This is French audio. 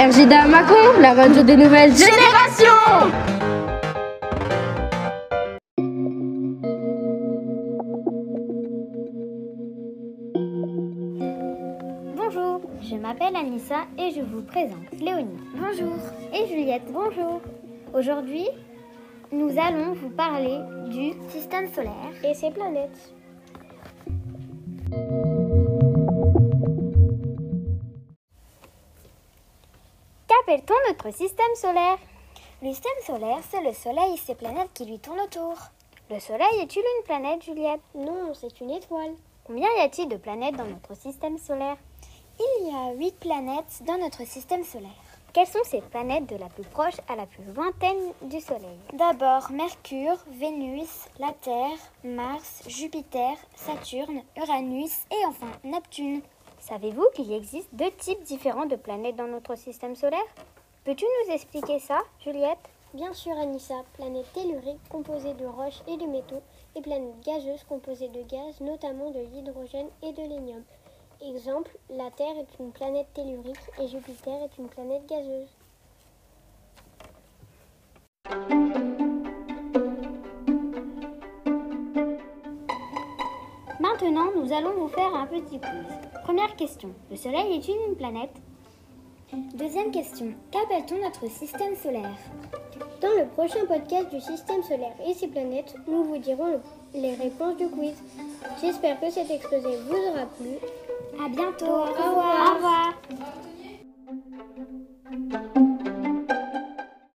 RJDA Macon, la radio des nouvelles générations Bonjour, je m'appelle Anissa et je vous présente Léonie. Bonjour. Et Juliette. Bonjour. Aujourd'hui, nous allons vous parler du système solaire et ses planètes. Qu'appelle-t-on notre système solaire? Le système solaire, c'est le Soleil et ses planètes qui lui tournent autour. Le Soleil est-il une planète, Juliette? Non, c'est une étoile. Combien y a-t-il de planètes dans notre système solaire? Il y a huit planètes dans notre système solaire. Quelles sont ces planètes de la plus proche à la plus lointaine du Soleil? D'abord Mercure, Vénus, la Terre, Mars, Jupiter, Saturne, Uranus et enfin Neptune. Savez-vous qu'il existe deux types différents de planètes dans notre système solaire? Peux-tu nous expliquer ça, Juliette? Bien sûr, Anissa. Planète tellurique composée de roches et de métaux et planète gazeuse composée de gaz, notamment de l'hydrogène et de l'hélium. Exemple, la Terre est une planète tellurique et Jupiter est une planète gazeuse. Maintenant, nous allons vous faire un petit quiz. Première question. Le Soleil est-il une planète Deuxième question. Qu'appelle-t-on notre système solaire? Dans le prochain podcast du système solaire et ses planètes, nous vous dirons les réponses du quiz. J'espère que cet exposé vous aura plu. À bientôt. Au revoir. Au revoir.